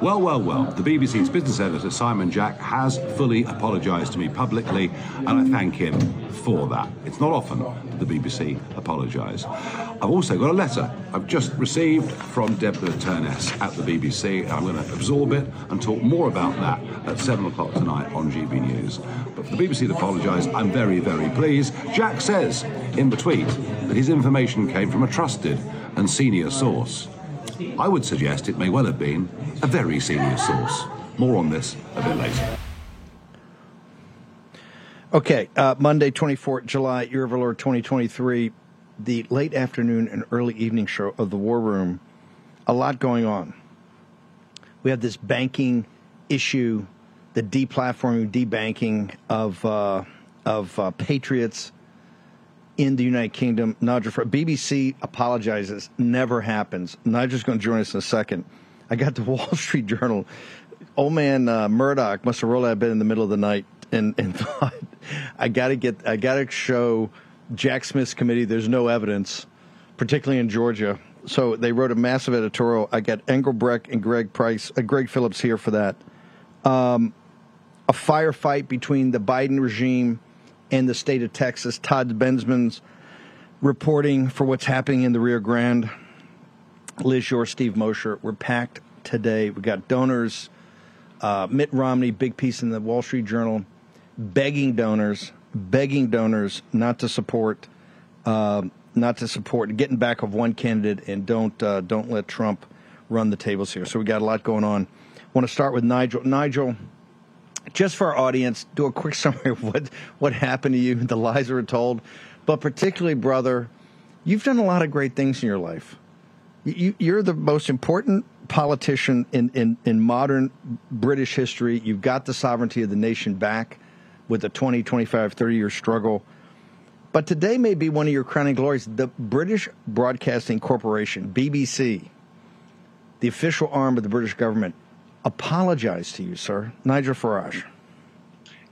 Well, well, well, the BBC's business editor Simon Jack has fully apologised to me publicly, and I thank him for that. It's not often that the BBC apologise. I've also got a letter I've just received from Deborah Turness at the BBC. I'm going to absorb it and talk more about that at 7 o'clock tonight on GB News. But for the BBC to apologise, I'm very, very pleased. Jack says in the tweet that his information came from a trusted and senior source. I would suggest it may well have been a very senior source. More on this a bit later. Okay, uh, Monday, 24th July, Year of our Lord 2023, the late afternoon and early evening show of the War Room. A lot going on. We have this banking issue, the deplatforming, debanking of uh, of uh, patriots in the United Kingdom. Nigel, for BBC apologizes, never happens. Nigel's going to join us in a second. I got the Wall Street Journal. Old man uh, Murdoch must have rolled out of bed in the middle of the night and, and thought, I got to get, I got to show Jack Smith's committee there's no evidence, particularly in Georgia. So they wrote a massive editorial. I got Engelbrecht and Greg Price, uh, Greg Phillips here for that. Um, a firefight between the Biden regime and the state of Texas. Todd Bensman's reporting for what's happening in the Rio Grande. Liz Yore, Steve Mosher. We're packed today. We got donors. Uh, Mitt Romney, big piece in the Wall Street Journal, begging donors, begging donors not to support, uh, not to support, getting back of one candidate, and don't uh, don't let Trump run the tables here. So we got a lot going on. Want to start with Nigel. Nigel, just for our audience, do a quick summary of what what happened to you, the lies were told, but particularly, brother, you've done a lot of great things in your life. You, you're the most important politician in, in, in modern British history. You've got the sovereignty of the nation back with the 20, 25, 30 year struggle. But today may be one of your crowning glories. The British Broadcasting Corporation, BBC, the official arm of the British government, apologized to you, sir. Nigel Farage.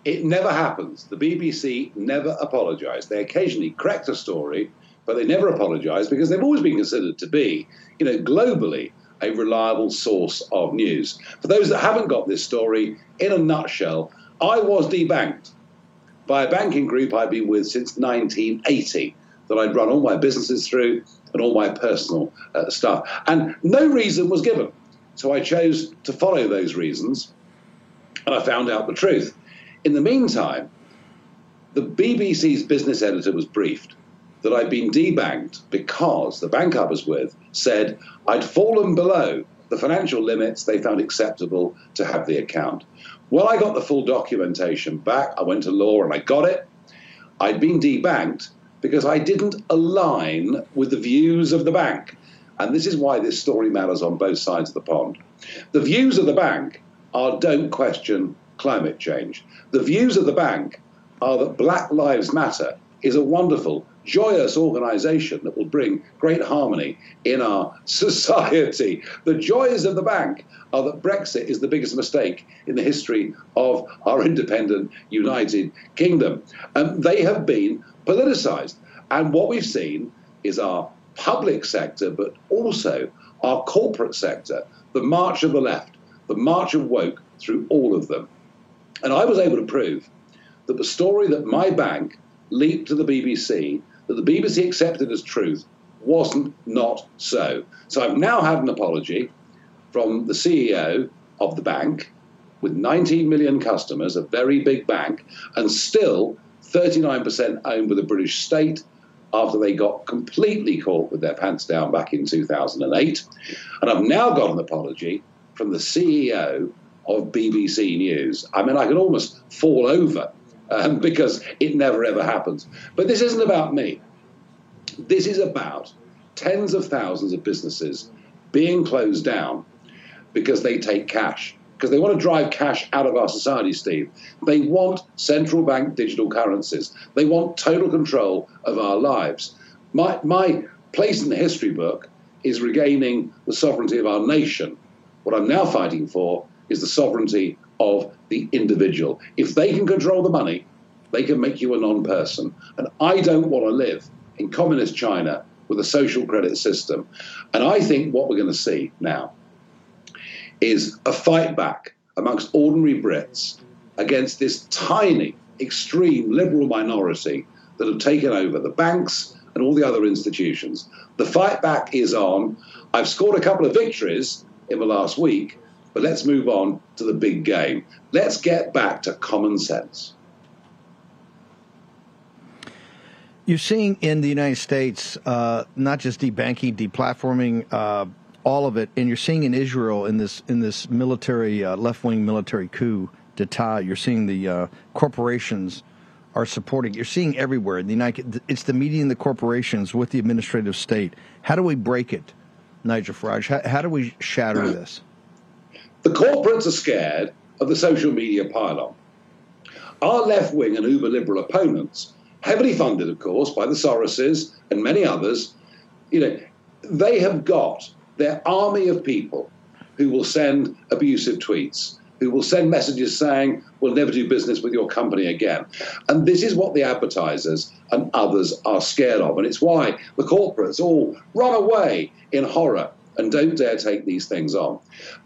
It never happens. The BBC never apologise. They occasionally correct a story, but they never apologise because they've always been considered to be, you know, globally a reliable source of news. For those that haven't got this story, in a nutshell, I was debanked by a banking group I've been with since 1980 that I'd run all my businesses through and all my personal uh, stuff. And no reason was given. So I chose to follow those reasons and I found out the truth. In the meantime, the BBC's business editor was briefed that I'd been debanked because the bank I was with said I'd fallen below the financial limits they found acceptable to have the account. Well, I got the full documentation back. I went to law and I got it. I'd been debanked because I didn't align with the views of the bank. And this is why this story matters on both sides of the pond. The views of the bank are don't question climate change. The views of the bank are that Black Lives Matter is a wonderful, joyous organization that will bring great harmony in our society. The joys of the bank are that Brexit is the biggest mistake in the history of our independent United Kingdom. And they have been politicized. And what we've seen is our public sector, but also our corporate sector, the march of the left, the march of woke through all of them. And I was able to prove that the story that my bank leaked to the BBC, that the BBC accepted as truth, wasn't not so. So I've now had an apology from the CEO of the bank with 19 million customers, a very big bank, and still 39% owned by the British state, after they got completely caught with their pants down back in 2008. And I've now got an apology from the CEO of BBC News. I mean, I could almost fall over um, because it never ever happens. But this isn't about me. This is about tens of thousands of businesses being closed down because they take cash because they want to drive cash out of our society, Steve. They want central bank digital currencies. They want total control of our lives. My, my place in the history book is regaining the sovereignty of our nation. What I'm now fighting for is the sovereignty of the individual. If they can control the money, they can make you a non person. And I don't want to live in communist China with a social credit system. And I think what we're going to see now is a fight back amongst ordinary Brits against this tiny, extreme liberal minority that have taken over the banks and all the other institutions. The fight back is on. I've scored a couple of victories in the last week, but let's move on to the big game. Let's get back to common sense. You're seeing in the United States uh, not just debanking, deplatforming, uh, all of it, and you're seeing in Israel in this in this military uh, left wing military coup d'etat. You're seeing the uh, corporations are supporting. You're seeing everywhere in the United. It's the media and the corporations with the administrative state. How do we break it, Nigel Farage? How, how do we shatter this? The corporates are scared of the social media pylon. Our left wing and uber liberal opponents, heavily funded, of course, by the Soroses and many others, you know, they have got their army of people who will send abusive tweets, who will send messages saying, We'll never do business with your company again. And this is what the advertisers and others are scared of. And it's why the corporates all run away in horror and don't dare take these things on.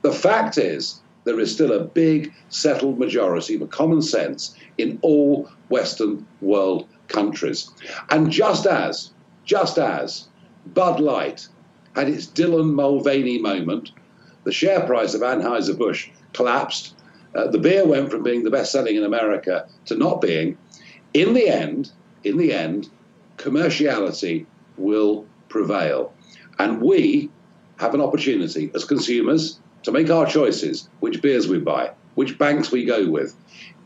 The fact is, there is still a big settled majority of common sense in all Western world countries. And just as, just as Bud Light had its Dylan Mulvaney moment. The share price of Anheuser-Busch collapsed. Uh, the beer went from being the best selling in America to not being. In the end, in the end, commerciality will prevail. And we have an opportunity as consumers to make our choices which beers we buy, which banks we go with.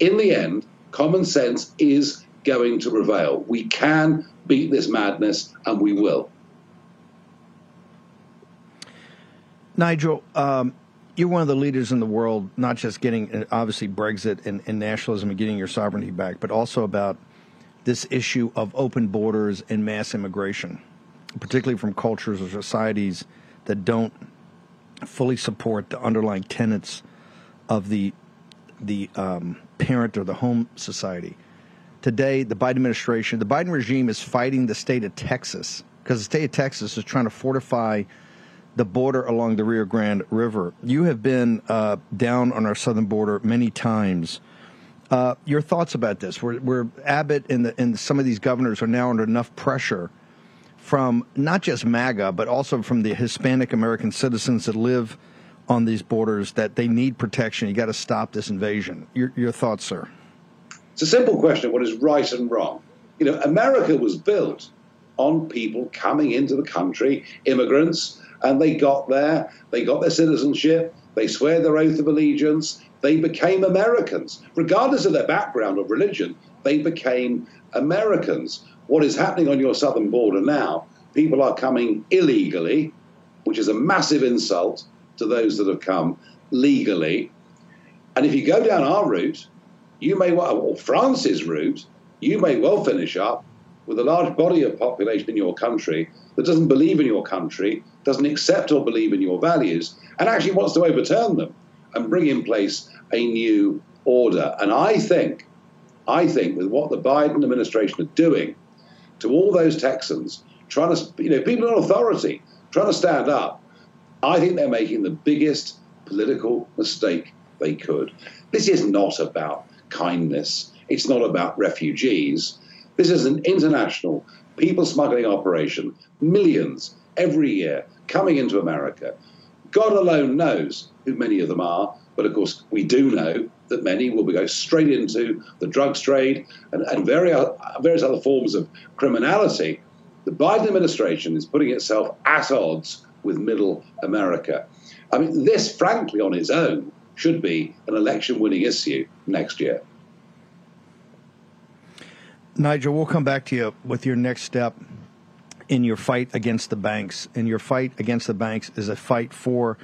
In the end, common sense is going to prevail. We can beat this madness, and we will. Nigel, um, you're one of the leaders in the world, not just getting uh, obviously Brexit and, and, nationalism and getting your sovereignty back, but also about this issue of open borders and mass immigration, particularly from cultures or societies that don't fully support the underlying tenets of the the um, parent or the home society. Today, the Biden administration, the Biden regime is fighting the state of Texas because the state of Texas is trying to fortify the border along the Rio Grande River. You have been uh, down on our southern border many times. Uh, your thoughts about this? Where, where Abbott and, the, and some of these governors are now under enough pressure from not just MAGA, but also from the Hispanic American citizens that live on these borders that they need protection. You got to stop this invasion. Your, your thoughts, sir? It's a simple question: what is right and wrong? You know, America was built on people coming into the country, immigrants and they got there, they got their citizenship, they swear their oath of allegiance, they became Americans. Regardless of their background or religion, they became Americans. What is happening on your southern border now, people are coming illegally, which is a massive insult to those that have come legally. And if you go down our route, you may well, or France's route, you may well finish up with a large body of population in your country that doesn't believe in your country, doesn't accept or believe in your values, and actually wants to overturn them and bring in place a new order. And I think, I think with what the Biden administration are doing to all those Texans, trying to, you know, people in authority, trying to stand up, I think they're making the biggest political mistake they could. This is not about kindness. It's not about refugees. This is an international people smuggling operation, millions every year coming into America. God alone knows who many of them are, but of course, we do know that many will go straight into the drugs trade and, and various, uh, various other forms of criminality. The Biden administration is putting itself at odds with middle America. I mean, this, frankly, on its own, should be an election winning issue next year. Nigel, we'll come back to you with your next step in your fight against the banks. And your fight against the banks is a fight for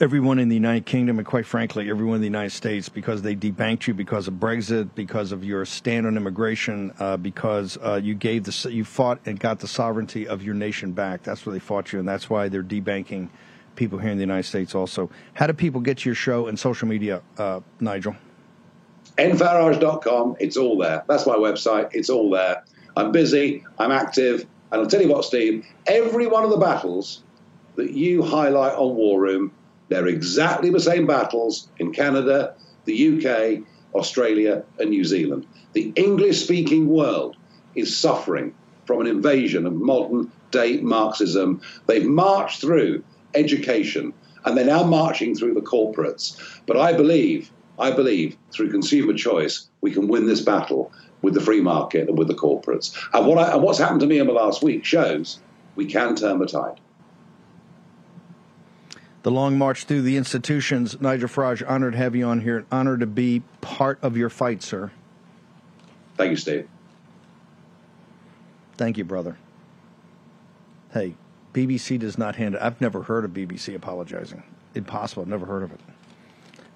everyone in the United Kingdom and, quite frankly, everyone in the United States because they debanked you because of Brexit, because of your stand on immigration, uh, because uh, you gave the you fought and got the sovereignty of your nation back. That's where they fought you, and that's why they're debanking people here in the United States. Also, how do people get to your show and social media, uh, Nigel? nfarage.com. It's all there. That's my website. It's all there. I'm busy. I'm active. And I'll tell you what, Steve, every one of the battles that you highlight on War Room, they're exactly the same battles in Canada, the UK, Australia, and New Zealand. The English speaking world is suffering from an invasion of modern day Marxism. They've marched through education and they're now marching through the corporates. But I believe I believe through consumer choice, we can win this battle with the free market and with the corporates. And, what I, and what's happened to me in the last week shows we can turn the tide. The long march through the institutions. Nigel Farage, honored to have you on here. Honored to be part of your fight, sir. Thank you, Steve. Thank you, brother. Hey, BBC does not hand it. I've never heard of BBC apologizing. Impossible. I've never heard of it.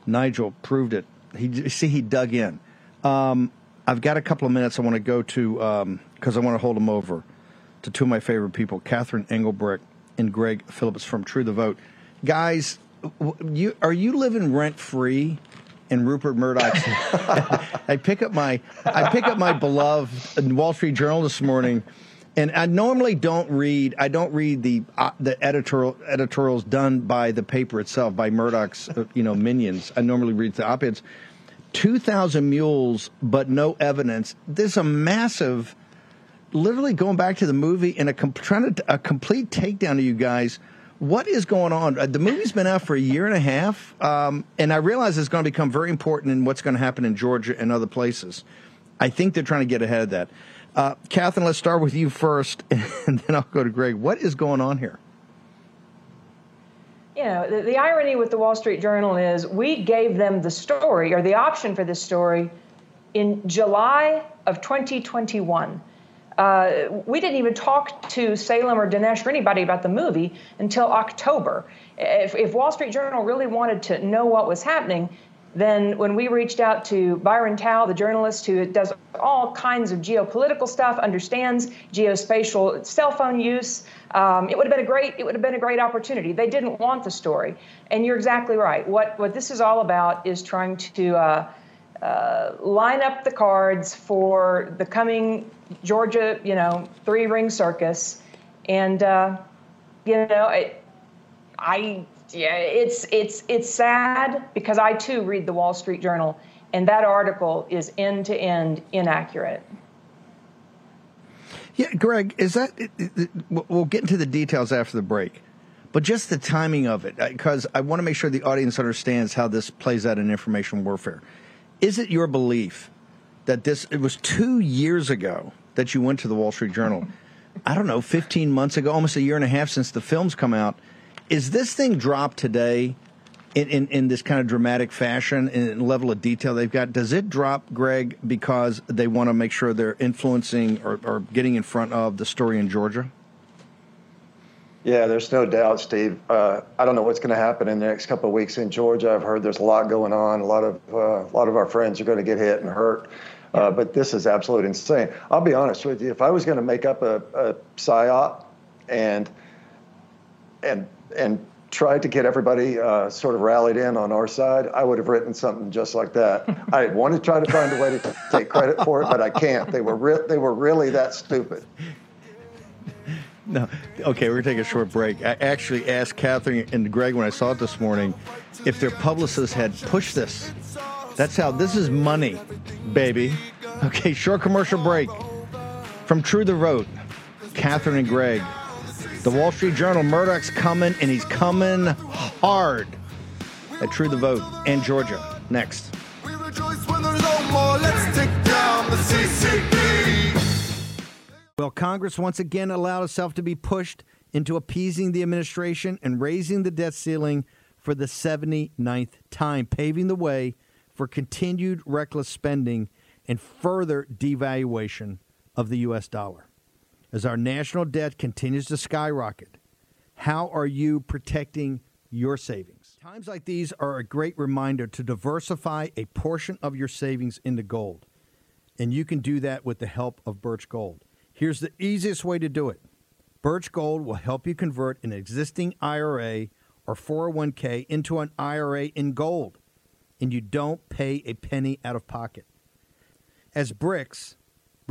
Nigel proved it. He see he dug in. Um, I've got a couple of minutes. I want to go to because um, I want to hold them over to two of my favorite people, Catherine Engelbrecht and Greg Phillips from True the Vote. Guys, you are you living rent free in Rupert Murdoch's? I pick up my I pick up my beloved Wall Street Journal this morning and I normally don't read. I don't read the uh, the editorial editorials done by the paper itself by Murdoch's uh, you know minions. I normally read the op-eds. Two thousand mules, but no evidence. There's a massive, literally going back to the movie and a trying to a complete takedown of you guys. What is going on? Uh, the movie's been out for a year and a half, um, and I realize it's going to become very important in what's going to happen in Georgia and other places. I think they're trying to get ahead of that. Uh, Catherine, let's start with you first, and then I'll go to Greg. What is going on here? You know, the, the, irony with the Wall Street Journal is we gave them the story or the option for this story in July of 2021. Uh, we didn't even talk to Salem or Dinesh or anybody about the movie until October. If, if Wall Street Journal really wanted to know what was happening, then, when we reached out to Byron Tau, the journalist who does all kinds of geopolitical stuff, understands geospatial cell phone use, um, it would have been a great it would have been a great opportunity. They didn't want the story, and you're exactly right. What what this is all about is trying to uh, uh, line up the cards for the coming Georgia, you know, three ring circus, and uh, you know, it, I yeah, it's it's it's sad because I too read the Wall Street Journal, and that article is end to end inaccurate. Yeah, Greg, is that? We'll get into the details after the break, but just the timing of it, uh, because I want to make sure the audience understands how this plays out in information warfare. Is it your belief that this? It was two years ago that you went to the Wall Street Journal. I don't know, 15 months ago, almost a year and a half since the films come out is this thing dropped today in, in, in, this kind of dramatic fashion and level of detail they've got? Does it drop, Greg, because they want to make sure they're influencing or, or getting in front of the story in Georgia? Yeah, there's no doubt, Steve. Uh, I don't know what's going to happen in the next couple of weeks in Georgia. I've heard there's a lot going on. A lot of uh, a lot of our friends are going to get hit and hurt. Uh, but this is absolutely insane. I'll be honest with you. If I was going to make up a, a psyop and and and tried to get everybody uh, sort of rallied in on our side, I would have written something just like that. I want to try to find a way to take credit for it, but I can't. They were re- they were really that stupid. No, okay, we're gonna take a short break. I actually asked Catherine and Greg when I saw it this morning if their publicists had pushed this. That's how this is money, baby. Okay, short commercial break from True the Vote. Catherine and Greg the Wall Street Journal, Murdoch's coming, and he's coming hard at True the Vote and Georgia. Next. Well, Congress once again allowed itself to be pushed into appeasing the administration and raising the debt ceiling for the 79th time, paving the way for continued reckless spending and further devaluation of the U.S. dollar. As our national debt continues to skyrocket, how are you protecting your savings? Times like these are a great reminder to diversify a portion of your savings into gold. And you can do that with the help of Birch Gold. Here's the easiest way to do it Birch Gold will help you convert an existing IRA or 401k into an IRA in gold, and you don't pay a penny out of pocket. As BRICS,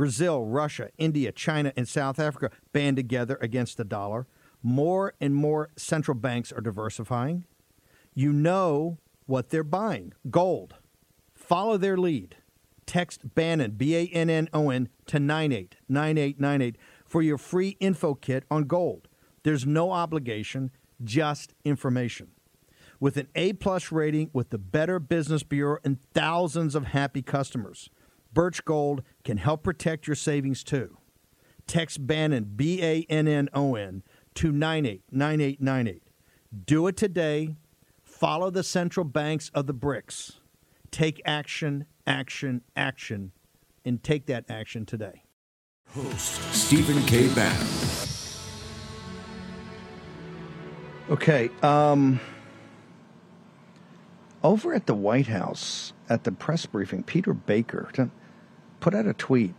Brazil, Russia, India, China, and South Africa band together against the dollar, more and more central banks are diversifying. You know what they're buying gold. Follow their lead. Text Bannon, B A N N O N, to 989898 for your free info kit on gold. There's no obligation, just information. With an A plus rating with the Better Business Bureau and thousands of happy customers, Birch Gold can help protect your savings too. Text Bannon, B A N N O N, to 989898. Do it today. Follow the central banks of the BRICS. Take action, action, action, and take that action today. Host Stephen K. Bannon. Okay. Um, over at the White House, at the press briefing, Peter Baker put out a tweet.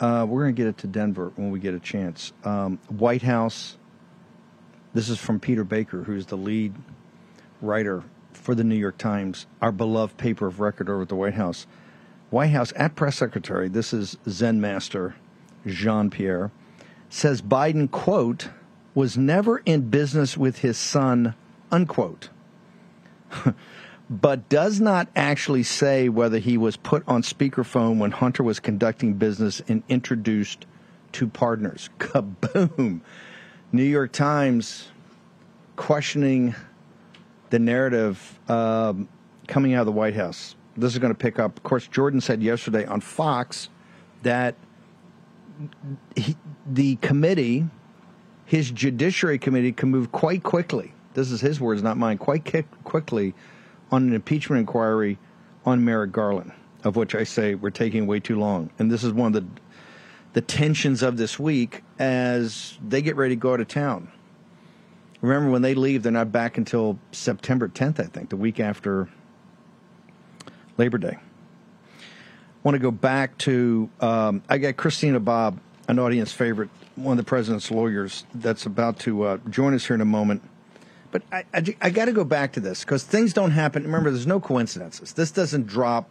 Uh, we're going to get it to Denver when we get a chance. Um, White House. This is from Peter Baker, who's the lead writer for the New York Times, our beloved paper of record over at the White House. White House at press secretary. This is Zen master Jean Pierre says Biden quote was never in business with his son unquote. but does not actually say whether he was put on speakerphone when Hunter was conducting business and introduced to partners. Kaboom! New York Times questioning the narrative um, coming out of the White House. This is going to pick up. Of course, Jordan said yesterday on Fox that he, the committee, his judiciary committee, can move quite quickly. This is his words, not mine. Quite quickly on an impeachment inquiry on Merrick Garland, of which I say we're taking way too long. And this is one of the the tensions of this week as they get ready to go out of town. Remember, when they leave, they're not back until September 10th, I think, the week after Labor Day. I want to go back to, um, I got Christina Bobb, an audience favorite, one of the president's lawyers, that's about to uh, join us here in a moment. But I, I, I got to go back to this because things don't happen. Remember, there's no coincidences. This doesn't drop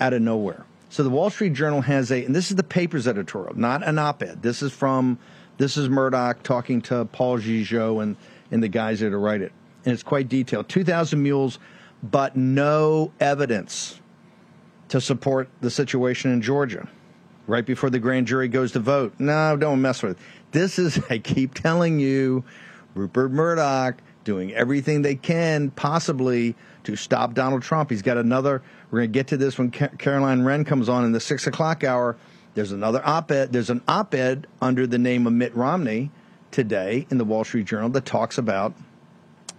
out of nowhere. So the Wall Street Journal has a, and this is the paper's editorial, not an op-ed. This is from, this is Murdoch talking to Paul Gigot and, and the guys that write it. And it's quite detailed. 2,000 mules, but no evidence to support the situation in Georgia. Right before the grand jury goes to vote. No, don't mess with it. This is, I keep telling you, Rupert Murdoch doing everything they can possibly to stop Donald Trump. He's got another. We're going to get to this when Caroline Wren comes on in the six o'clock hour. There's another op-ed. There's an op-ed under the name of Mitt Romney today in the Wall Street Journal that talks about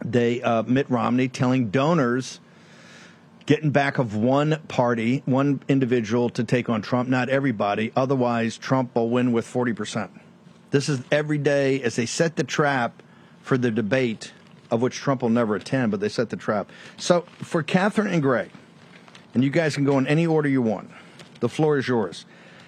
they uh, Mitt Romney telling donors getting back of one party, one individual to take on Trump, not everybody. Otherwise, Trump will win with 40%. This is every day as they set the trap for the debate of which Trump will never attend, but they set the trap. So for Catherine and Greg, and you guys can go in any order you want, the floor is yours.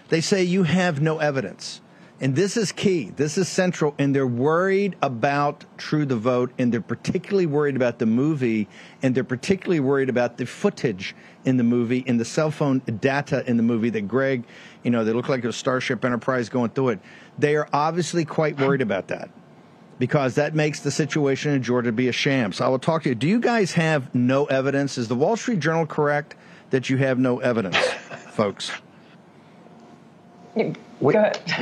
They say you have no evidence. And this is key. This is central. And they're worried about True the Vote, and they're particularly worried about the movie, and they're particularly worried about the footage in the movie and the cell phone data in the movie that Greg, you know, they look like a Starship Enterprise going through it. They are obviously quite worried about that because that makes the situation in Georgia be a sham. So I will talk to you. Do you guys have no evidence? Is the Wall Street Journal correct that you have no evidence, folks? We,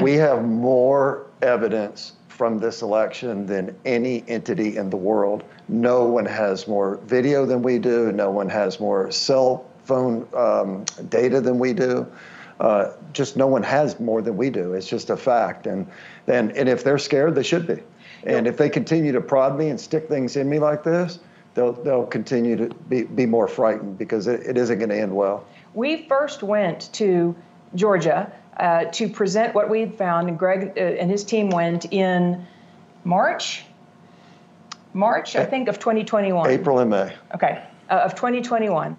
we have more evidence from this election than any entity in the world. No one has more video than we do. No one has more cell phone um, data than we do. Uh, just no one has more than we do. It's just a fact. And then, and if they're scared, they should be. And if they continue to prod me and stick things in me like this, they'll they'll continue to be, be more frightened because it, it isn't going to end well. We first went to Georgia uh, to present what we'd found, and Greg uh, and his team went in March. March, I think, of 2021. April and May. Okay, uh, of 2021.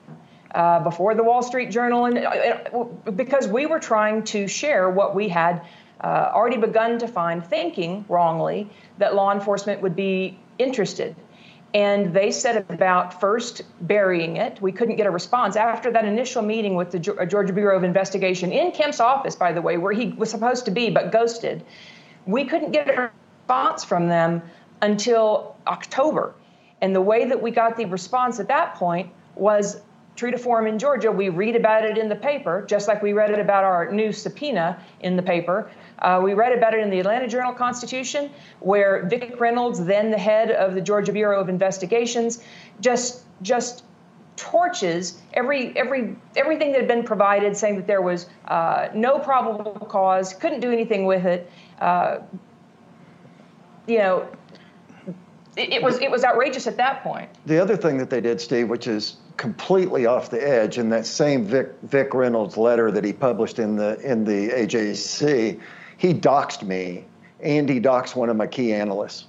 Uh, before the Wall Street Journal, and uh, because we were trying to share what we had uh, already begun to find, thinking wrongly that law enforcement would be interested. And they set about first burying it. We couldn't get a response after that initial meeting with the Georgia Bureau of Investigation in Kemp's office, by the way, where he was supposed to be but ghosted. We couldn't get a response from them until October. And the way that we got the response at that point was true to form in Georgia. We read about it in the paper, just like we read it about our new subpoena in the paper. Uh, we read about it in the Atlanta Journal Constitution, where Vic Reynolds, then the head of the Georgia Bureau of Investigations, just just torches every every everything that had been provided, saying that there was uh, no probable cause, couldn't do anything with it. Uh, you know, it, it was it was outrageous at that point. The other thing that they did, Steve, which is completely off the edge, in that same Vic Vic Reynolds letter that he published in the in the AJC he doxed me and he doxed one of my key analysts.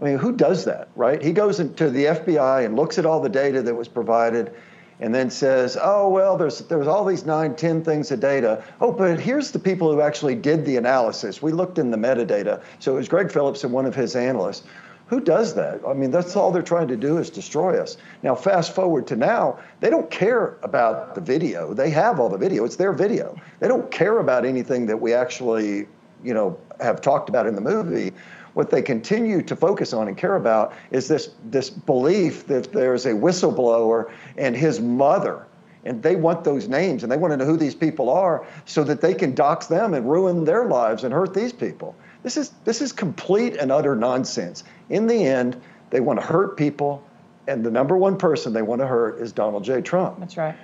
I mean, who does that, right? He goes into the FBI and looks at all the data that was provided and then says, oh, well, there's, there's all these nine, ten things of data. Oh, but here's the people who actually did the analysis. We looked in the metadata. So it was Greg Phillips and one of his analysts. Who does that? I mean, that's all they're trying to do is destroy us. Now, fast forward to now, they don't care about the video. They have all the video, it's their video. They don't care about anything that we actually you know have talked about in the movie what they continue to focus on and care about is this this belief that there's a whistleblower and his mother. And they want those names and they want to know who these people are so that they can dox them and ruin their lives and hurt these people. This is this is complete and utter nonsense. In the end they want to hurt people and the number one person they want to hurt is Donald J. Trump. That's right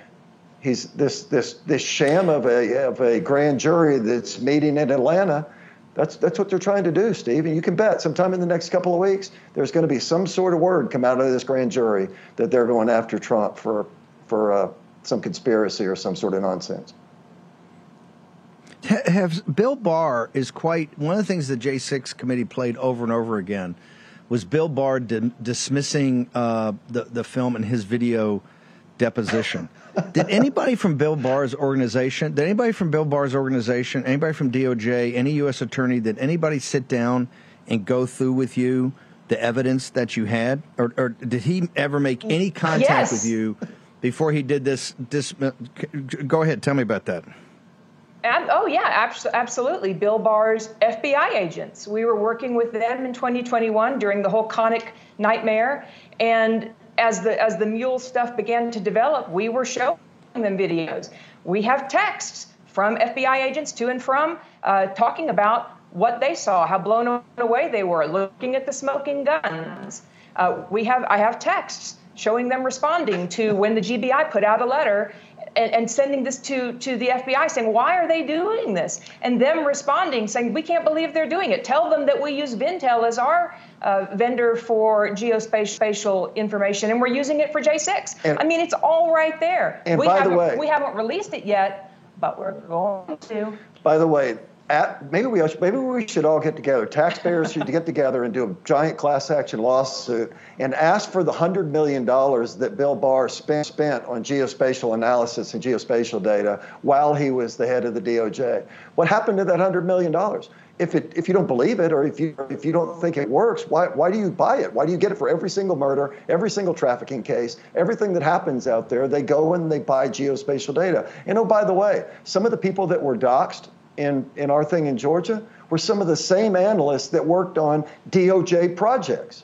he's this this this sham of a of a grand jury that's meeting in Atlanta. That's that's what they're trying to do, Steve. And you can bet sometime in the next couple of weeks there's going to be some sort of word come out of this grand jury that they're going after Trump for for uh, some conspiracy or some sort of nonsense. Have Bill Barr is quite one of the things the J6 committee played over and over again was Bill Barr di- dismissing uh, the the film and his video deposition. did anybody from Bill Barr's organization, did anybody from Bill Barr's organization, anybody from DOJ, any U.S. attorney, did anybody sit down and go through with you the evidence that you had? Or, or did he ever make any contact yes. with you before he did this, this? Uh, go ahead, tell me about that. Oh, yeah, absolutely. Bill Barr's FBI agents. We were working with them in 2021 during the whole Konnech nightmare. And as the as the mule stuff began to develop, we were showing them videos. We have texts from FBI agents to and from uh, talking about what they saw, how blown away they were, looking at the smoking guns. Uh, we have I have texts showing them responding to when the GBI put out a letter and, and, sending this to, to the FBI saying, why are they doing this? And them responding saying, we can't believe they're doing it. Tell them that we use Venntel as our uh, vendor for geospatial information, and we're using it for J6. And, I mean, it's all right there. And we by the way, we haven't released it yet, but we're going to. By the way, at, maybe we maybe we should all get together. Taxpayers should get together and do a giant class action lawsuit and ask for the hundred million dollars that Bill Barr spent spent on geospatial analysis and geospatial data while he was the head of the DOJ. What happened to that hundred million dollars? If it if you don't believe it or if you if you don't think it works, why why do you buy it? Why do you get it for every single murder, every single trafficking case, everything that happens out there? They go and they buy geospatial data. And oh, by the way, some of the people that were doxxed in, in our thing in Georgia were some of the same analysts that worked on DOJ projects.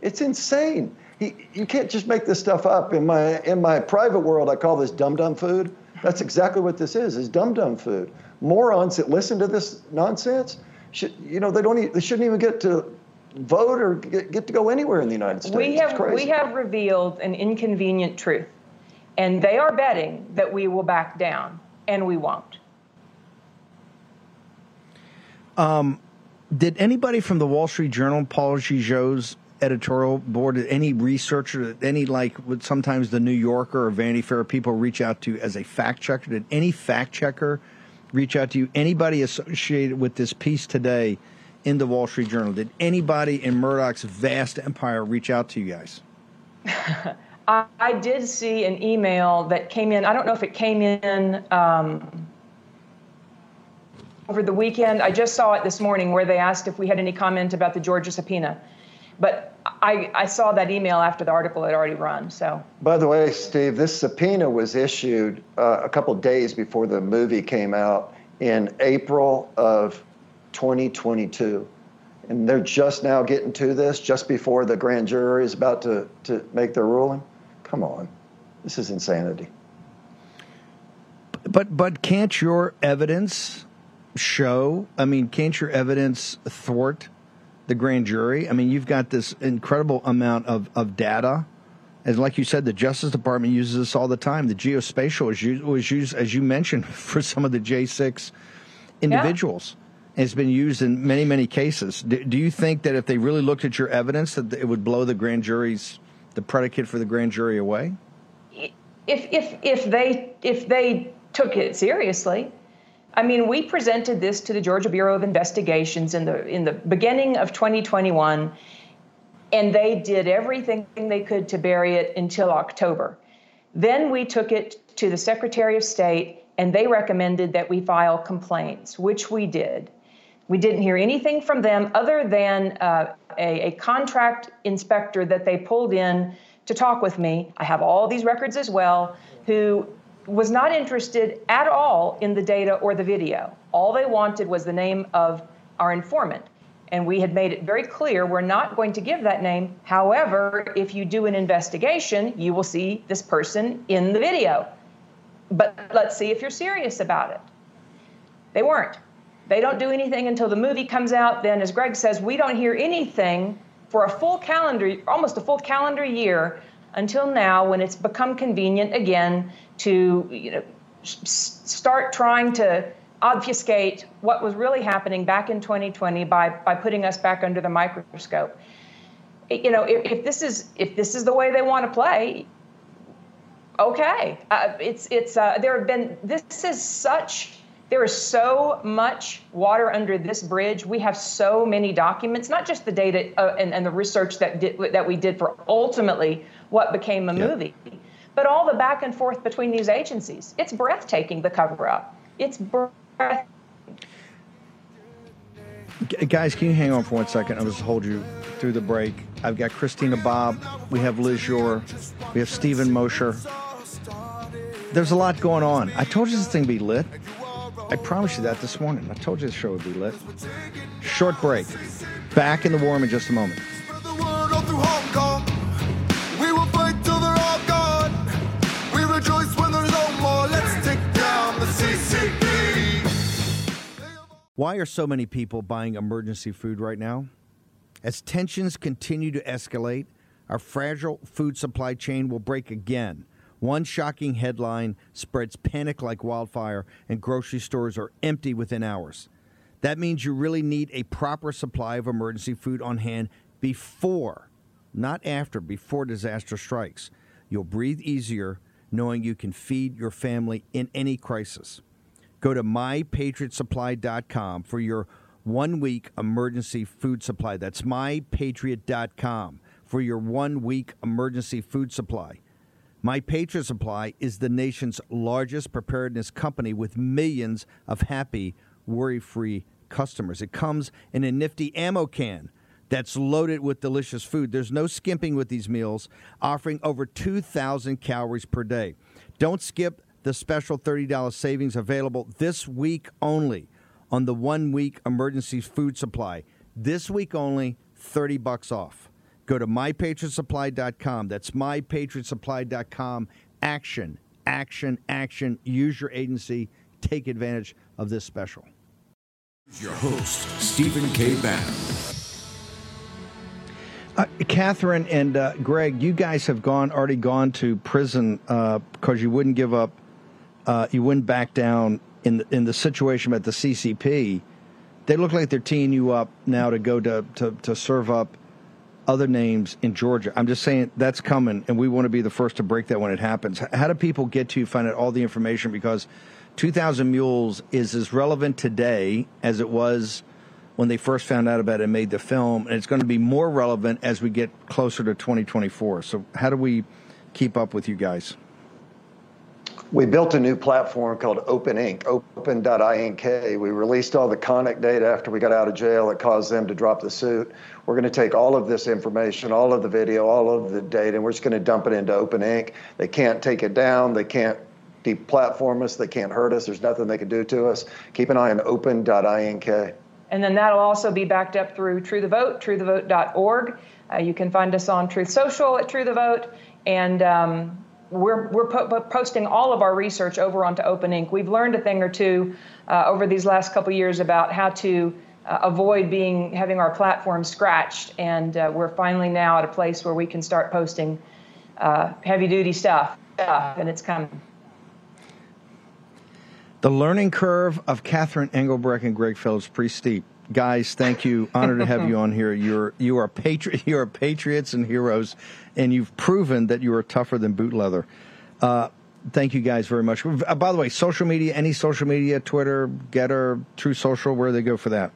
It's insane. He, you can't just make this stuff up. In my in my private world, I call this dum dum food. That's exactly what this is. Is dum dum food. Morons that listen to this nonsense, should, you know, they don't. They shouldn't even get to vote or get, get to go anywhere in the United States. We have we have revealed an inconvenient truth, and they are betting that we will back down, and we won't. Um, did anybody from the Wall Street Journal, Paul Gigot's editorial board, did any researcher, any like would sometimes the New Yorker or Vanity Fair people reach out to as a fact checker? Did any fact checker reach out to you? Anybody associated with this piece today in the Wall Street Journal? Did anybody in Murdoch's vast empire reach out to you guys? I, I, did see an email that came in. I don't know if it came in um, over the weekend. I just saw it this morning where they asked if we had any comment about the Georgia subpoena. But I, I saw that email after the article had already run. So. By the way, Steve, this subpoena was issued uh, a couple days before the movie came out in April of 2022. And they're just now getting to this just before the grand jury is about to, to make their ruling. Come on. This is insanity. But but can't your evidence show? I mean, can't your evidence thwart the grand jury? I mean, you've got this incredible amount of, of data. And like you said, the Justice Department uses this all the time. The geospatial was used, was used as you mentioned, for some of the J6 individuals. Yeah. And it's been used in many, many cases. Do, do, you think that if they really looked at your evidence, that it would blow the grand jury's, the predicate for the grand jury away? If, if, if, they, if they took it seriously, I mean, we presented this to the Georgia Bureau of Investigations in the in the beginning of 2021, and they did everything they could to bury it until October. Then we took it to the Secretary of State, and they recommended that we file complaints, which we did. We didn't hear anything from them other than uh, a, a contract inspector that they pulled in to talk with me. I have all these records as well, who was not interested at all in the data or the video. All they wanted was the name of our informant. And we had made it very clear we're not going to give that name. However, if you do an investigation, you will see this person in the video. But let's see if you're serious about it. They weren't. They don't do anything until the movie comes out. Then, as Greg says, we don't hear anything for a full calendar, almost a full calendar year until now when it's become convenient again to you know, start trying to obfuscate what was really happening back in 2020 by, by putting us back under the microscope. You know, if, if this is if this is the way they want to play, okay. Uh, it's it's uh, there have been this is such there is so much water under this bridge. We have so many documents, not just the data uh, and, and the research that did, that we did for ultimately what became a movie. But all the back and forth between these agencies, it's breathtaking, the cover up. It's breathtaking. Guys, can you hang on for one second? I'll just hold you through the break. I've got Christina Bobb. We have Liz Yore. We have Stephen Mosher. There's a lot going on. I told you this thing would be lit. I promised you that this morning. I told you the show would be lit. Short break. Back in the War Room in just a moment. Why are so many people buying emergency food right now? As tensions continue to escalate, our fragile food supply chain will break again. One shocking headline spreads panic like wildfire, and grocery stores are empty within hours. That means you really need a proper supply of emergency food on hand before, not after, before disaster strikes. You'll breathe easier knowing you can feed your family in any crisis. Go to mypatriotsupply.com for your one week emergency food supply. That's mypatriot.com for your one week emergency food supply. My Patriot Supply is the nation's largest preparedness company with millions of happy, worry free customers. It comes in a nifty ammo can that's loaded with delicious food. There's no skimping with these meals, offering over 2,000 calories per day. Don't skip the special $30 savings available this week only on the one week emergency food supply. This week only, 30 bucks off. Go to mypatriotsupply.com. That's mypatriotsupply.com. Action, action, action. Use your agency. Take advantage of this special. Your host, Stephen K. Bannon. Uh, Catherine and uh, Greg, you guys have gone already gone to prison because uh, you wouldn't give up uh, you wouldn't back down in the, in the situation at the CCP. they look like they're teeing you up now to go to, to, to serve up other names in Georgia. I'm just saying that's coming, and we want to be the first to break that when it happens. How do people get to find out all the information? Because 2,000 Mules is as relevant today as it was when they first found out about it and made the film, and it's going to be more relevant as we get closer to 2024. So, how do we keep up with you guys? We built a new platform called Open Ink, open.ink. We released all the Konnech data after we got out of jail that caused them to drop the suit. We're going to take all of this information, all of the video, all of the data, and we're just going to dump it into Open Ink. They can't take it down. They can't deplatform us. They can't hurt us. There's nothing they can do to us. Keep an eye on open.ink. And then that'll also be backed up through True the Vote, truethevote.org. Uh, you can find us on Truth Social at True the Vote. And um, we're, we're po- posting all of our research over onto Open Ink. We've learned a thing or two uh, over these last couple years about how to uh, avoid being having our platform scratched, and uh, we're finally now at a place where we can start posting uh, heavy duty stuff, stuff, and it's coming. The learning curve of Catherine Engelbrecht and Greg Phillips pretty steep. Guys, thank you. Honored to have you on here. You're you are patri- you are patriots and heroes, and you've proven that you are tougher than boot leather. Uh, thank you guys very much. Uh, by the way, social media, any social media, Twitter, Gettr, True Social, where do they go for that?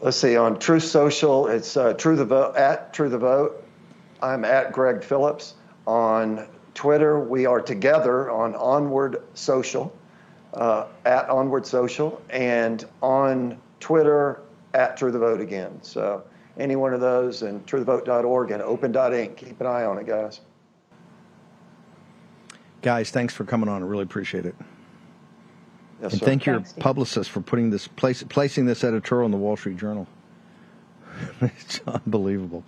Let's see. On True Social, it's uh, True the Vote at True the Vote. I'm at Greg Phillips. On Twitter, we are together on Onward Social, uh, at Onward Social, and on Twitter at True the Vote again. So any one of those, and truethevote.org and open.ink. Keep an eye on it, guys. Guys, thanks for coming on. I really appreciate it. Yes, and sir. thank your Thanks, Steve. publicist for putting this place, placing this editorial in the Wall Street Journal. it's unbelievable,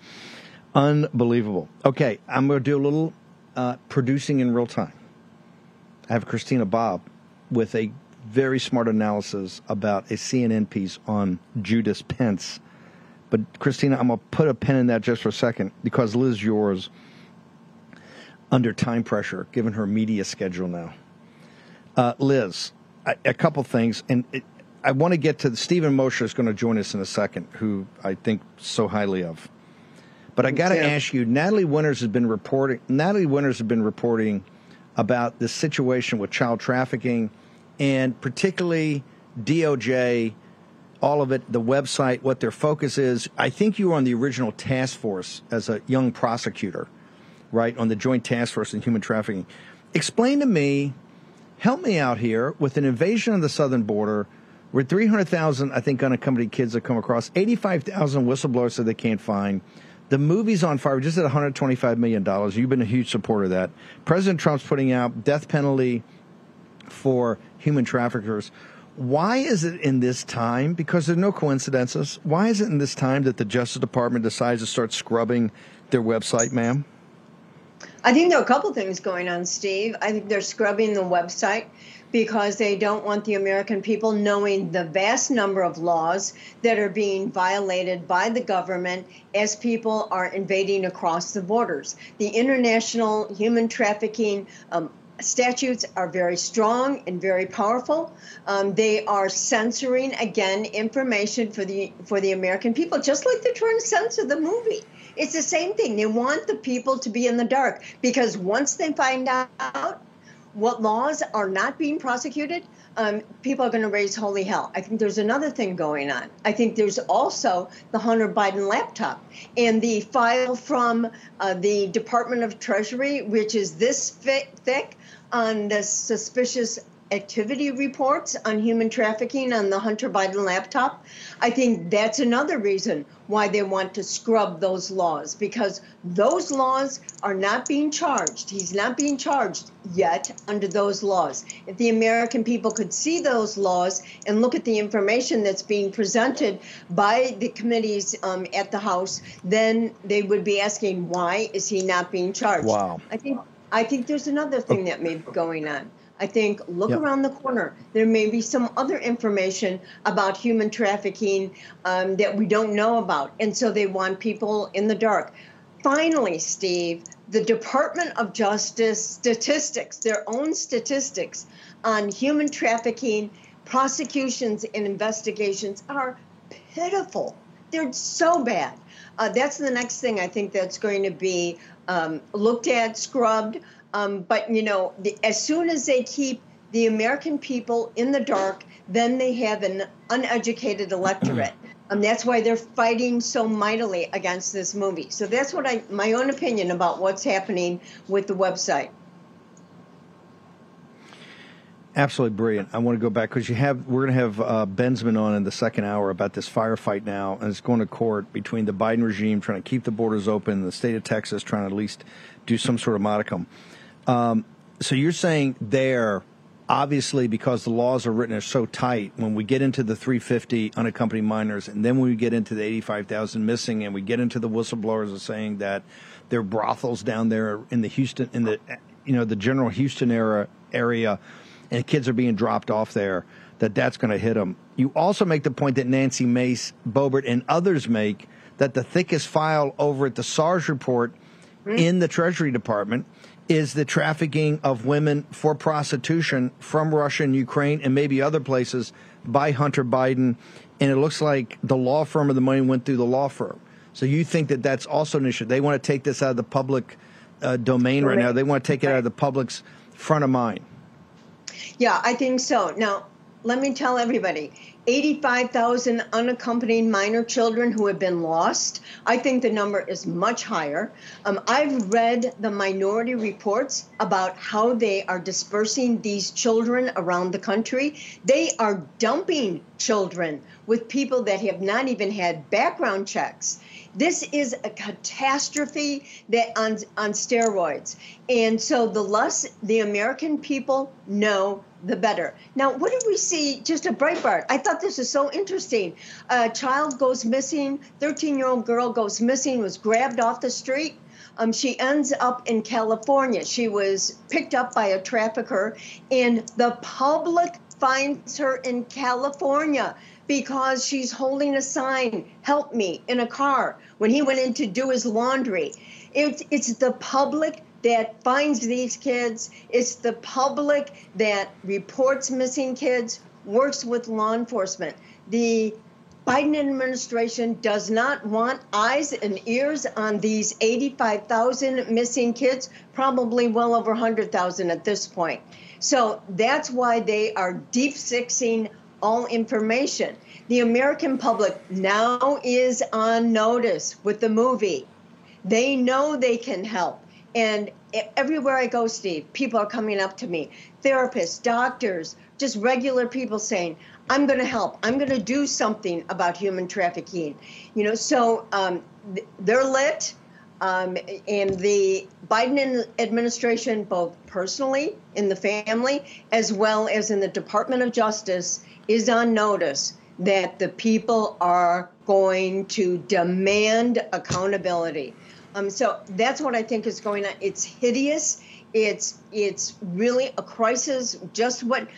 unbelievable. Okay, I'm going to do a little uh, producing in real time. I have Christina Bobb with a very smart analysis about a CNN piece on Judas Pence. But Christina, I'm going to put a pin in that just for a second because Liz Yore under time pressure, given her media schedule now. Uh, Liz, a, a couple things, and it, I want to get to Stephen Mosher is going to join us in a second, who I think so highly of. But I got to ask you, Natalie Winters has been reporting. Natalie Winters has been reporting about the situation with child trafficking, and particularly DOJ, all of it, the website, what their focus is. I think you were on the original task force as a young prosecutor, right, on the Joint Task Force on Human Trafficking. Explain to me help me out here with an invasion of the southern border with 300,000, I think, unaccompanied kids that come across, 85,000 whistleblowers that they can't find. The movie's on fire. We just at $125 million. You've been a huge supporter of that. President Trump's putting out death penalty for human traffickers. Why is it in this time? Because there are no coincidences. Why is it in this time that the Justice Department decides to start scrubbing their website, ma'am? I think there are a couple things going on, Steve. I think they're scrubbing the website because they don't want the American people knowing the vast number of laws that are being violated by the government as people are invading across the borders. The international human trafficking um, statutes are very strong and very powerful. Um, they are censoring again information for the for the American people, just like they're to censor the movie. It's the same thing. They want the people to be in the dark because once they find out what laws are not being prosecuted, um, people are going to raise holy hell. I think there's another thing going on. I think there's also the Hunter Biden laptop and the file from uh, the Department of Treasury, which is this thick on the suspicious activity reports on human trafficking on the Hunter Biden laptop. I think that's another reason why they want to scrub those laws because those laws are not being charged. He's not being charged yet under those laws. If the American people could see those laws and look at the information that's being presented by the committees um, at the House, then they would be asking why is he not being charged? Wow. I think I think there's another thing that may be going on. I think look Yeah. around the corner. There may be some other information about human trafficking um, that we don't know about. And so they want people in the dark. Finally, Steve, the Department of Justice statistics, their own statistics on human trafficking prosecutions and investigations are pitiful. They're so bad. Uh, that's the next thing I think that's going to be um, looked at, scrubbed. Um, but you know, the, as soon as they keep the American people in the dark, then they have an uneducated electorate. And that's why they're fighting so mightily against this movie. So that's what I, my own opinion about what's happening with the website. Absolutely brilliant. I want to go back because you have we're going to have uh, Bensman on in the second hour about this firefight now, and it's going to court between the Biden regime trying to keep the borders open, the state of Texas trying to at least do some sort of modicum. Um, so you're saying there, obviously, because the laws are written are so tight, when we get into the 350 unaccompanied minors, and then when we get into the 85,000 missing, and we get into the whistleblowers are saying that there are brothels down there in the Houston, in the you know the general Houston era area and kids are being dropped off there, that that's going to hit them. You also make the point that Nancy Mace, Boebert, and others make that the thickest file over at the SARS report mm-hmm. in the Treasury Department is the trafficking of women for prostitution from Russia and Ukraine and maybe other places by Hunter Biden. And it looks like the law firm of the money went through the law firm. So you think that that's also an issue? They want to take this out of the public uh, domain right now. They want to take it out of the public's front of mind. Yeah, I think so. Now, let me tell everybody 85,000 unaccompanied minor children who have been lost. I think the number is much higher. Um, I've read the minority reports about how they are dispersing these children around the country. They are dumping children with people that have not even had background checks. This is a catastrophe that on, on steroids. And so the less the American people know, the better. Now, what did we see? Just a Breitbart. I thought this was so interesting. A child goes missing, 13 year old girl goes missing, was grabbed off the street. Um, she ends up in California. She was picked up by a trafficker, and the public finds her in California because she's holding a sign, help me, in a car when he went in to do his laundry. It, it's the public that finds these kids, it's the public that reports missing kids, works with law enforcement. The Biden administration does not want eyes and ears on these 85,000 missing kids, probably well over 100,000 at this point. So that's why they are deep sixing all information. The American public now is on notice with the movie. They know they can help. And everywhere I go, Steve, people are coming up to me therapists, doctors, just regular people saying, I'm going to help. I'm going to do something about human trafficking. You know, so um, they're lit. Um, and the Biden administration, both personally in the family as well as in the Department of Justice, is on notice that the people are going to demand accountability. Um, so that's what I think is going on. It's hideous. It's it's really a crisis. Just what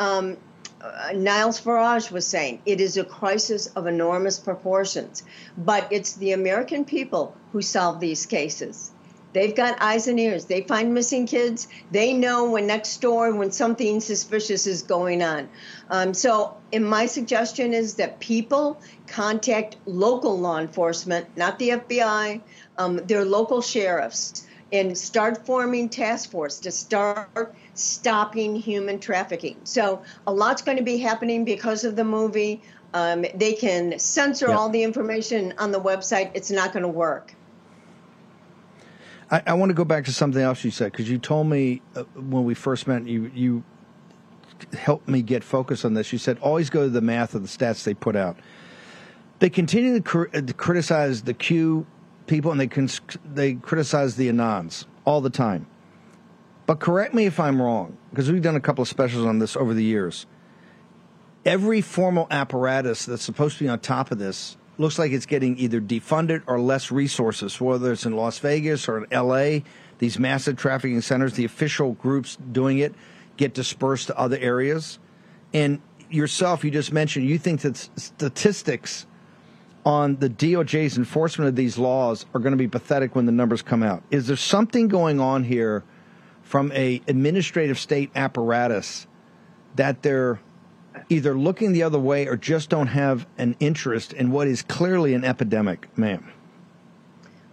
um, uh, Nigel Farage was saying. It is a crisis of enormous proportions. But it's the American people who solve these cases. They've got eyes and ears. They find missing kids. They know when next door when something suspicious is going on. Um, so, in my suggestion is that people contact local law enforcement, not the FBI, um, their local sheriffs, and start forming task force to start stopping human trafficking. So, a lot's going to be happening because of the movie. Um, they can censor all the information on the website. It's not going to work. I, I, want to go back to something else you said because you told me uh, when we first met, you you helped me get focused on this. You said always go to the math of the stats they put out. They continue to, cr- to criticize the Q people and they cons- they criticize the anons all the time. But correct me if I'm wrong because we've done a couple of specials on this over the years. Every formal apparatus that's supposed to be on top of this looks like it's getting either defunded or less resources, whether it's in Las Vegas or in LA. These massive trafficking centers, the official groups doing it, get dispersed to other areas. And yourself, you just mentioned you think that statistics on the DOJ's enforcement of these laws are going to be pathetic when the numbers come out. Is there something going on here from a administrative state apparatus that they're either looking the other way or just don't have an interest in what is clearly an epidemic, ma'am?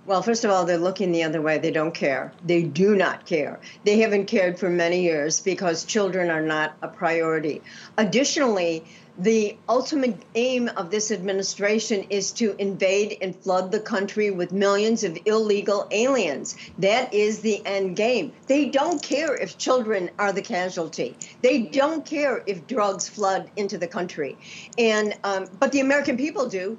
Well, first of all, they're looking the other way. They don't care. They do not care. They haven't cared for many years because children are not a priority. Additionally, the ultimate aim of this administration is to invade and flood the country with millions of illegal aliens. That is the end game. They don't care if children are the casualty. They don't care if drugs flood into the country. And um, but the American people do.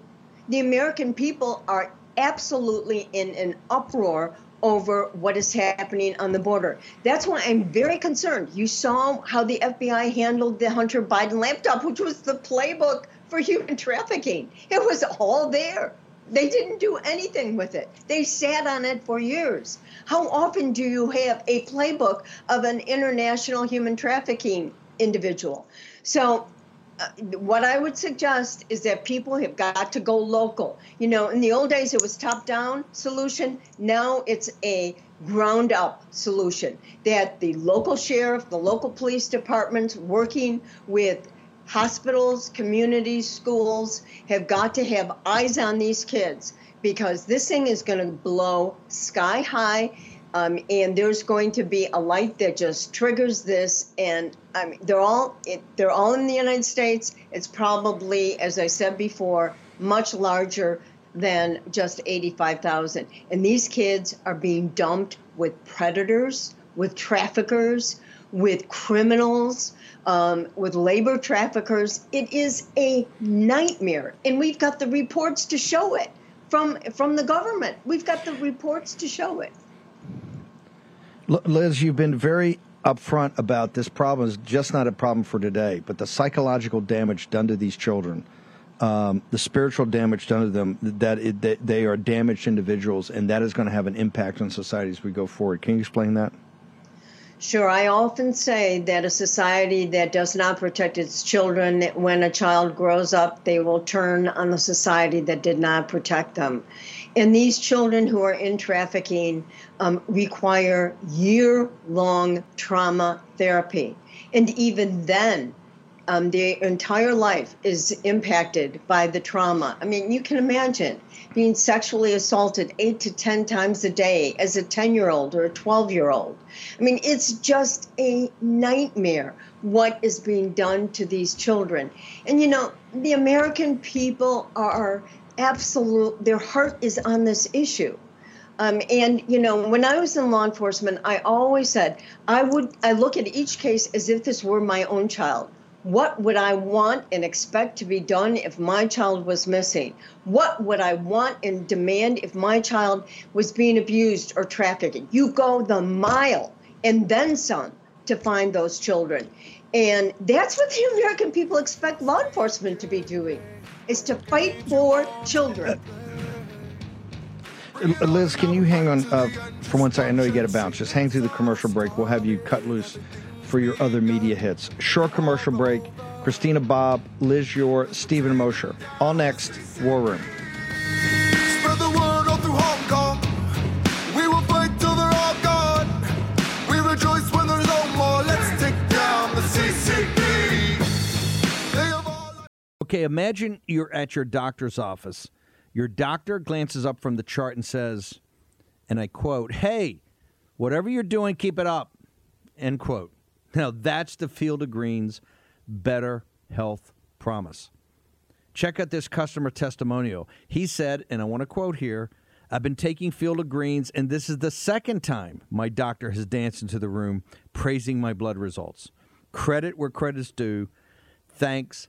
The American people are absolutely in an uproar over what is happening on the border. That's why I'm very concerned. You saw how the FBI handled the Hunter Biden laptop, which was the playbook for human trafficking. It was all there. They didn't do anything with it. They sat on it for years. How often do you have a playbook of an international human trafficking individual? So uh, what I would suggest is that people have got to go local. You know, in the old days it was top down solution. Now it's a ground up solution that the local sheriff, the local police departments working with hospitals, communities, schools have got to have eyes on these kids because this thing is going to blow sky high um, and there's going to be a light that just triggers this. And I mean, they're all it, they're all in the United States. It's probably, as I said before, much larger than just 85,000. And these kids are being dumped with predators, with traffickers, with criminals, um, with labor traffickers. It is a nightmare, and we've got the reports to show it from from the government. We've got the reports to show it. Liz, you've been very upfront about this problem is just not a problem for today, but the psychological damage done to these children, um, the spiritual damage done to them, that, it, that they are damaged individuals, and that is going to have an impact on society as we go forward. Can you explain that? Sure. I often say that a society that does not protect its children, when a child grows up, they will turn on the society that did not protect them. And these children who are in trafficking um, require year long trauma therapy. And even then, um, their entire life is impacted by the trauma. I mean, you can imagine being sexually assaulted eight to 10 times a day as a 10 year old or a 12 year old. I mean, it's just a nightmare what is being done to these children. And you know, the American people are absolute, their heart is on this issue. Um, and you know, when I was in law enforcement, I always said I would I look at each case as if this were my own child. What would I want and expect to be done if my child was missing? What would I want and demand if my child was being abused or trafficked? You go the mile and then some to find those children. And that's what the American people expect law enforcement to be doing is to fight for children. Liz, can you hang on uh, for one second? I know you get a bounce. Just hang through the commercial break. We'll have you cut loose for your other media hits. Short commercial break. Christina Bobb, Liz Yore, Stephen Mosher. All next, War Room. Okay, imagine you're at your doctor's office. Your doctor glances up from the chart and says, and I quote, Hey, whatever you're doing, keep it up. End quote. Now, that's the Field of Greens Better Health Promise. Check out this customer testimonial. He said, and I want to quote here I've been taking Field of Greens, and this is the second time my doctor has danced into the room praising my blood results. Credit where credit's due. Thanks,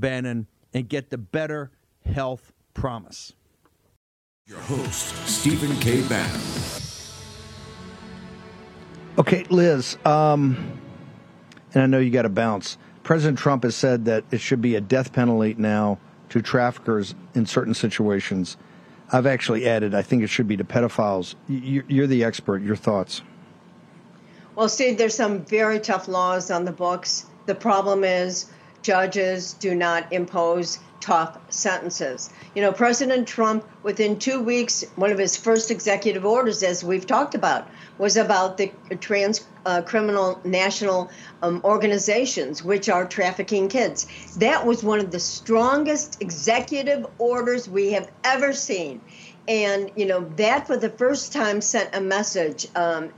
Bannon, and get the better health promise. Your host, Stephen K. Bannon. Okay, Liz, um, and I know you got to bounce. President Trump has said that it should be a death penalty now to traffickers in certain situations. I've actually added, I think it should be to pedophiles. You're the expert. Your thoughts? Well, Steve, there's some very tough laws on the books. The problem is judges do not impose tough sentences. You know, President Trump, within two weeks, one of his first executive orders, as we've talked about, was about the trans uh, criminal national um, organizations, which are trafficking kids. That was one of the strongest executive orders we have ever seen. And, you know, that for the first time sent a message um,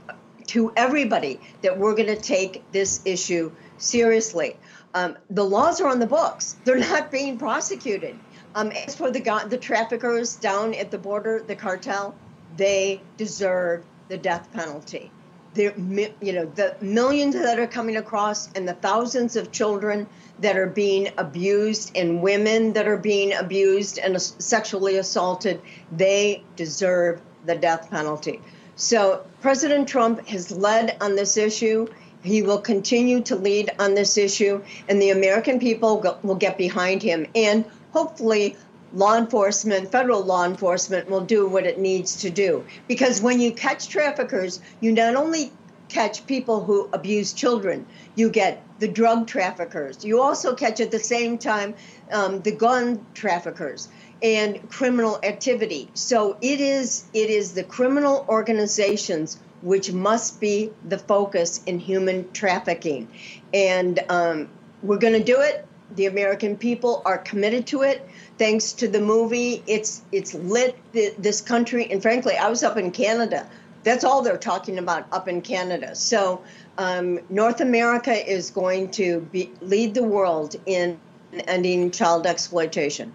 to everybody that we're going to take this issue seriously. Um, the laws are on the books. They're not being prosecuted. Um, as for the the traffickers down at the border, the cartel, they deserve the death penalty. There, you know, the millions that are coming across and the thousands of children that are being abused and women that are being abused and sexually assaulted, they deserve the death penalty. So President Trump has led on this issue. He will continue to lead on this issue, and the American people will get behind him. And hopefully, law enforcement, federal law enforcement, will do what it needs to do. Because when you catch traffickers, you not only catch people who abuse children, you get the drug traffickers. You also catch at the same time um, the gun traffickers and criminal activity. So it is it is the criminal organizations which must be the focus in human trafficking. And um, we're going to do it. The American people are committed to it. Thanks to the movie, it's it's lit this country. And frankly, I was up in Canada. That's all they're talking about up in Canada. So um, North America is going to be, lead the world in ending child exploitation.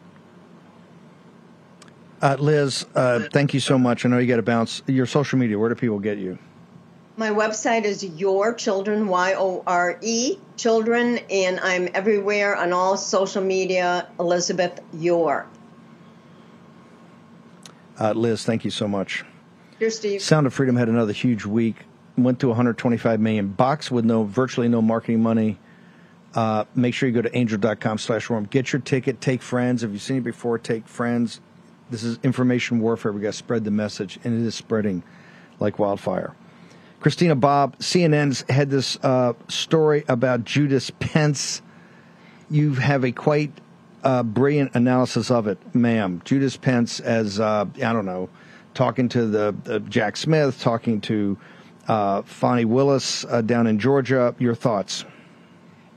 Uh, Liz, uh, thank you so much. I know you got to bounce. Your social media, where do people get you? My website is Yore Children, Y O R E, Children, and I'm everywhere on all social media, Elizabeth Yore. Uh, Liz, thank you so much. Dear Steve. Sound of Freedom had another huge week. Went to 125 million. Box with no virtually no marketing money. Uh, make sure you go to angel.com slash warroom. Get your ticket. Take friends. If you've seen it before, take friends. This is information warfare. We got to spread the message, and it is spreading like wildfire. Christina Bobb, CNN's had this uh, story about Judas Pence. You have a quite uh, brilliant analysis of it, ma'am. Judas Pence, as uh, I don't know, talking to the Jack Smith, talking to uh, Fani Willis uh, down in Georgia. Your thoughts?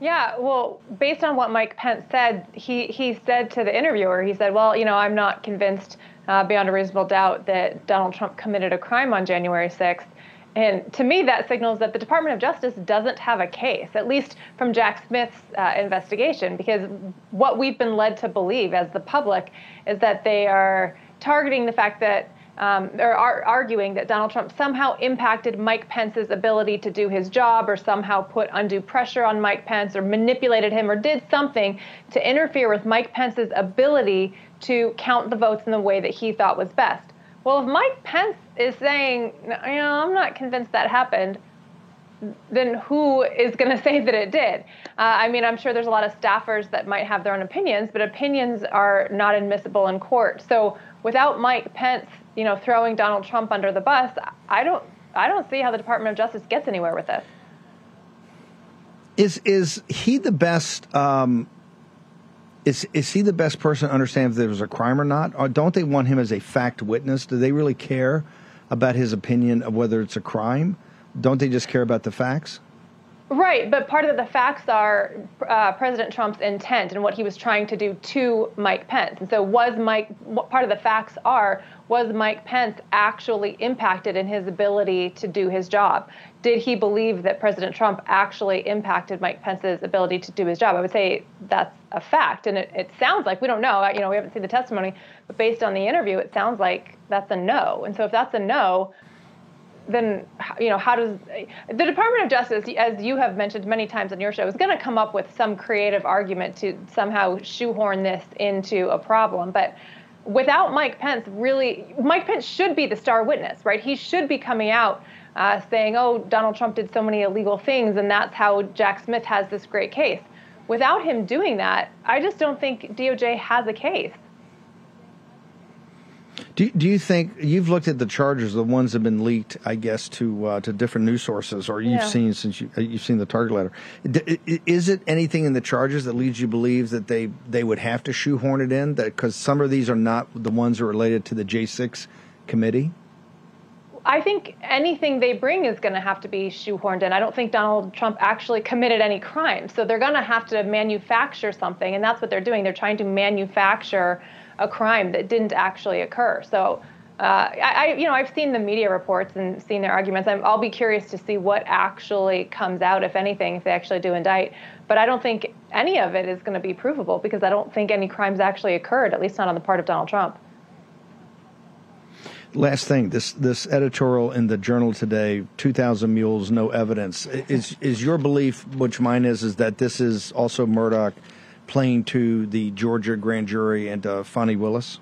Yeah, well, based on what Mike Pence said, he, he said to the interviewer, he said, well, you know, I'm not convinced uh, beyond a reasonable doubt that Donald Trump committed a crime on January 6th. And to me, that signals that the Department of Justice doesn't have a case, at least from Jack Smith's uh, investigation, because what we've been led to believe as the public is that they are targeting the fact that um, are arguing that Donald Trump somehow impacted Mike Pence's ability to do his job or somehow put undue pressure on Mike Pence or manipulated him or did something to interfere with Mike Pence's ability to count the votes in the way that he thought was best. Well, if Mike Pence is saying, you know, I'm not convinced that happened, then who is going to say that it did? Uh, I mean, I'm sure there's a lot of staffers that might have their own opinions, but opinions are not admissible in court. So without Mike Pence you know, throwing Donald Trump under the bus, I don't I don't see how the Department of Justice gets anywhere with this. Is is he the best? Um, is is he the best person to understand if there was a crime or not? Or don't they want him as a fact witness? Do they really care about his opinion of whether it's a crime? Don't they just care about the facts? Right, but part of the facts are uh, President Trump's intent and what he was trying to do to Mike Pence. And so, was Mike part of the facts are was Mike Pence actually impacted in his ability to do his job? Did he believe that President Trump actually impacted Mike Pence's ability to do his job? I would say that's a fact, and it, it sounds like we don't know. You know, we haven't seen the testimony, but based on the interview, it sounds like that's a no. And so, if that's a no, then you know how does the Department of Justice, as you have mentioned many times on your show, is going to come up with some creative argument to somehow shoehorn this into a problem, but without Mike Pence, really, Mike Pence should be the star witness, right? He should be coming out uh, saying, oh, Donald Trump did so many illegal things, and that's how Jack Smith has this great case. Without him doing that, I just don't think DOJ has a case. Do, do you think you've looked at the charges, the ones that have been leaked, I guess, to uh, to different news sources, or you've Yeah. seen since you, uh, you've seen the target letter? D- Is it anything in the charges that leads you to believe that they they would have to shoehorn it in? That because some of these are not the ones that are related to the J six committee. I think anything they bring is going to have to be shoehorned in. I don't think Donald Trump actually committed any crime. So they're going to have to manufacture something, and that's what they're doing. They're trying to manufacture a crime that didn't actually occur. So, uh, I, I, you know, I've seen the media reports and seen their arguments. I'm, I'll be curious to see what actually comes out, if anything, if they actually do indict. But I don't think any of it is going to be provable because I don't think any crimes actually occurred, at least not on the part of Donald Trump. Last thing, this this editorial in the Journal today, two thousand mules, no evidence. Is is your belief, which mine is, is that this is also Murdoch playing to the Georgia grand jury and uh, Willis?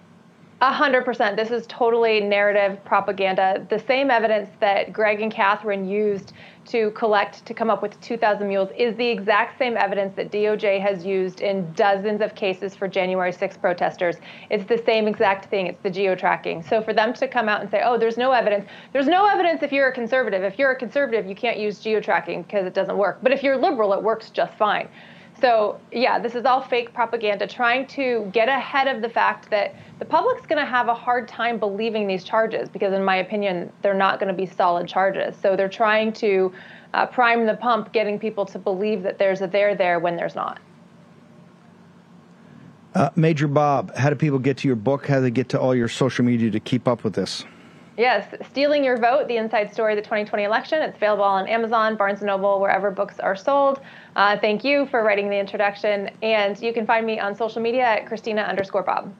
A hundred percent. This is totally narrative propaganda. The same evidence that Greg and Catherine used to collect to come up with 2,000 mules is the exact same evidence that DOJ has used in dozens of cases for January 6 protesters. It's the same exact thing. It's the geo tracking. So for them to come out and say, "Oh, there's no evidence," there's no evidence if you're a conservative. If you're a conservative, you can't use geo tracking because it doesn't work. But if you're liberal, it works just fine. So, yeah, this is all fake propaganda trying to get ahead of the fact that the public's going to have a hard time believing these charges because, in my opinion, they're not going to be solid charges. So, they're trying to uh, prime the pump, getting people to believe that there's a there there when there's not. Uh, Major Bobb, how do people get to your book? How do they get to all your social media to keep up with this? Yes, Stealing Your Vote, the inside story of the 2020 election. It's available on Amazon, Barnes & Noble, wherever books are sold. Uh, thank you for writing the introduction. And you can find me on social media at Christina underscore Bobb.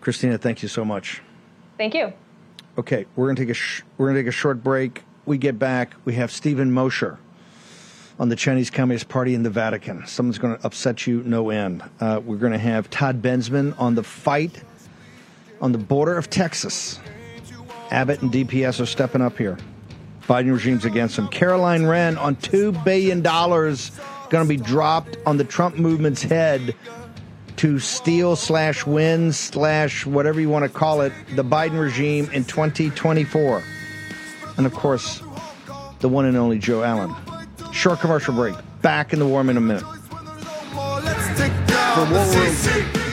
Christina, thank you so much. Thank you. Okay, we're gonna take a sh- we're gonna take a short break. We get back. We have Stephen Mosher on the Chinese Communist Party in the Vatican. Someone's going to upset you no end. Uh, we're going to have Todd Bensman on the fight on the border of Texas. Abbott and DPS are stepping up here. Biden regime's against him. Caroline Wren on two billion dollars going to be dropped on the Trump movement's head to steal slash win slash whatever you want to call it the Biden regime in 2024. And of course, the one and only Joe Allen. Short commercial break. Back in the War Room in a minute. For War Room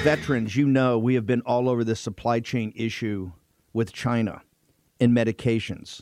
veterans, you know we have been all over this supply chain issue with China in medications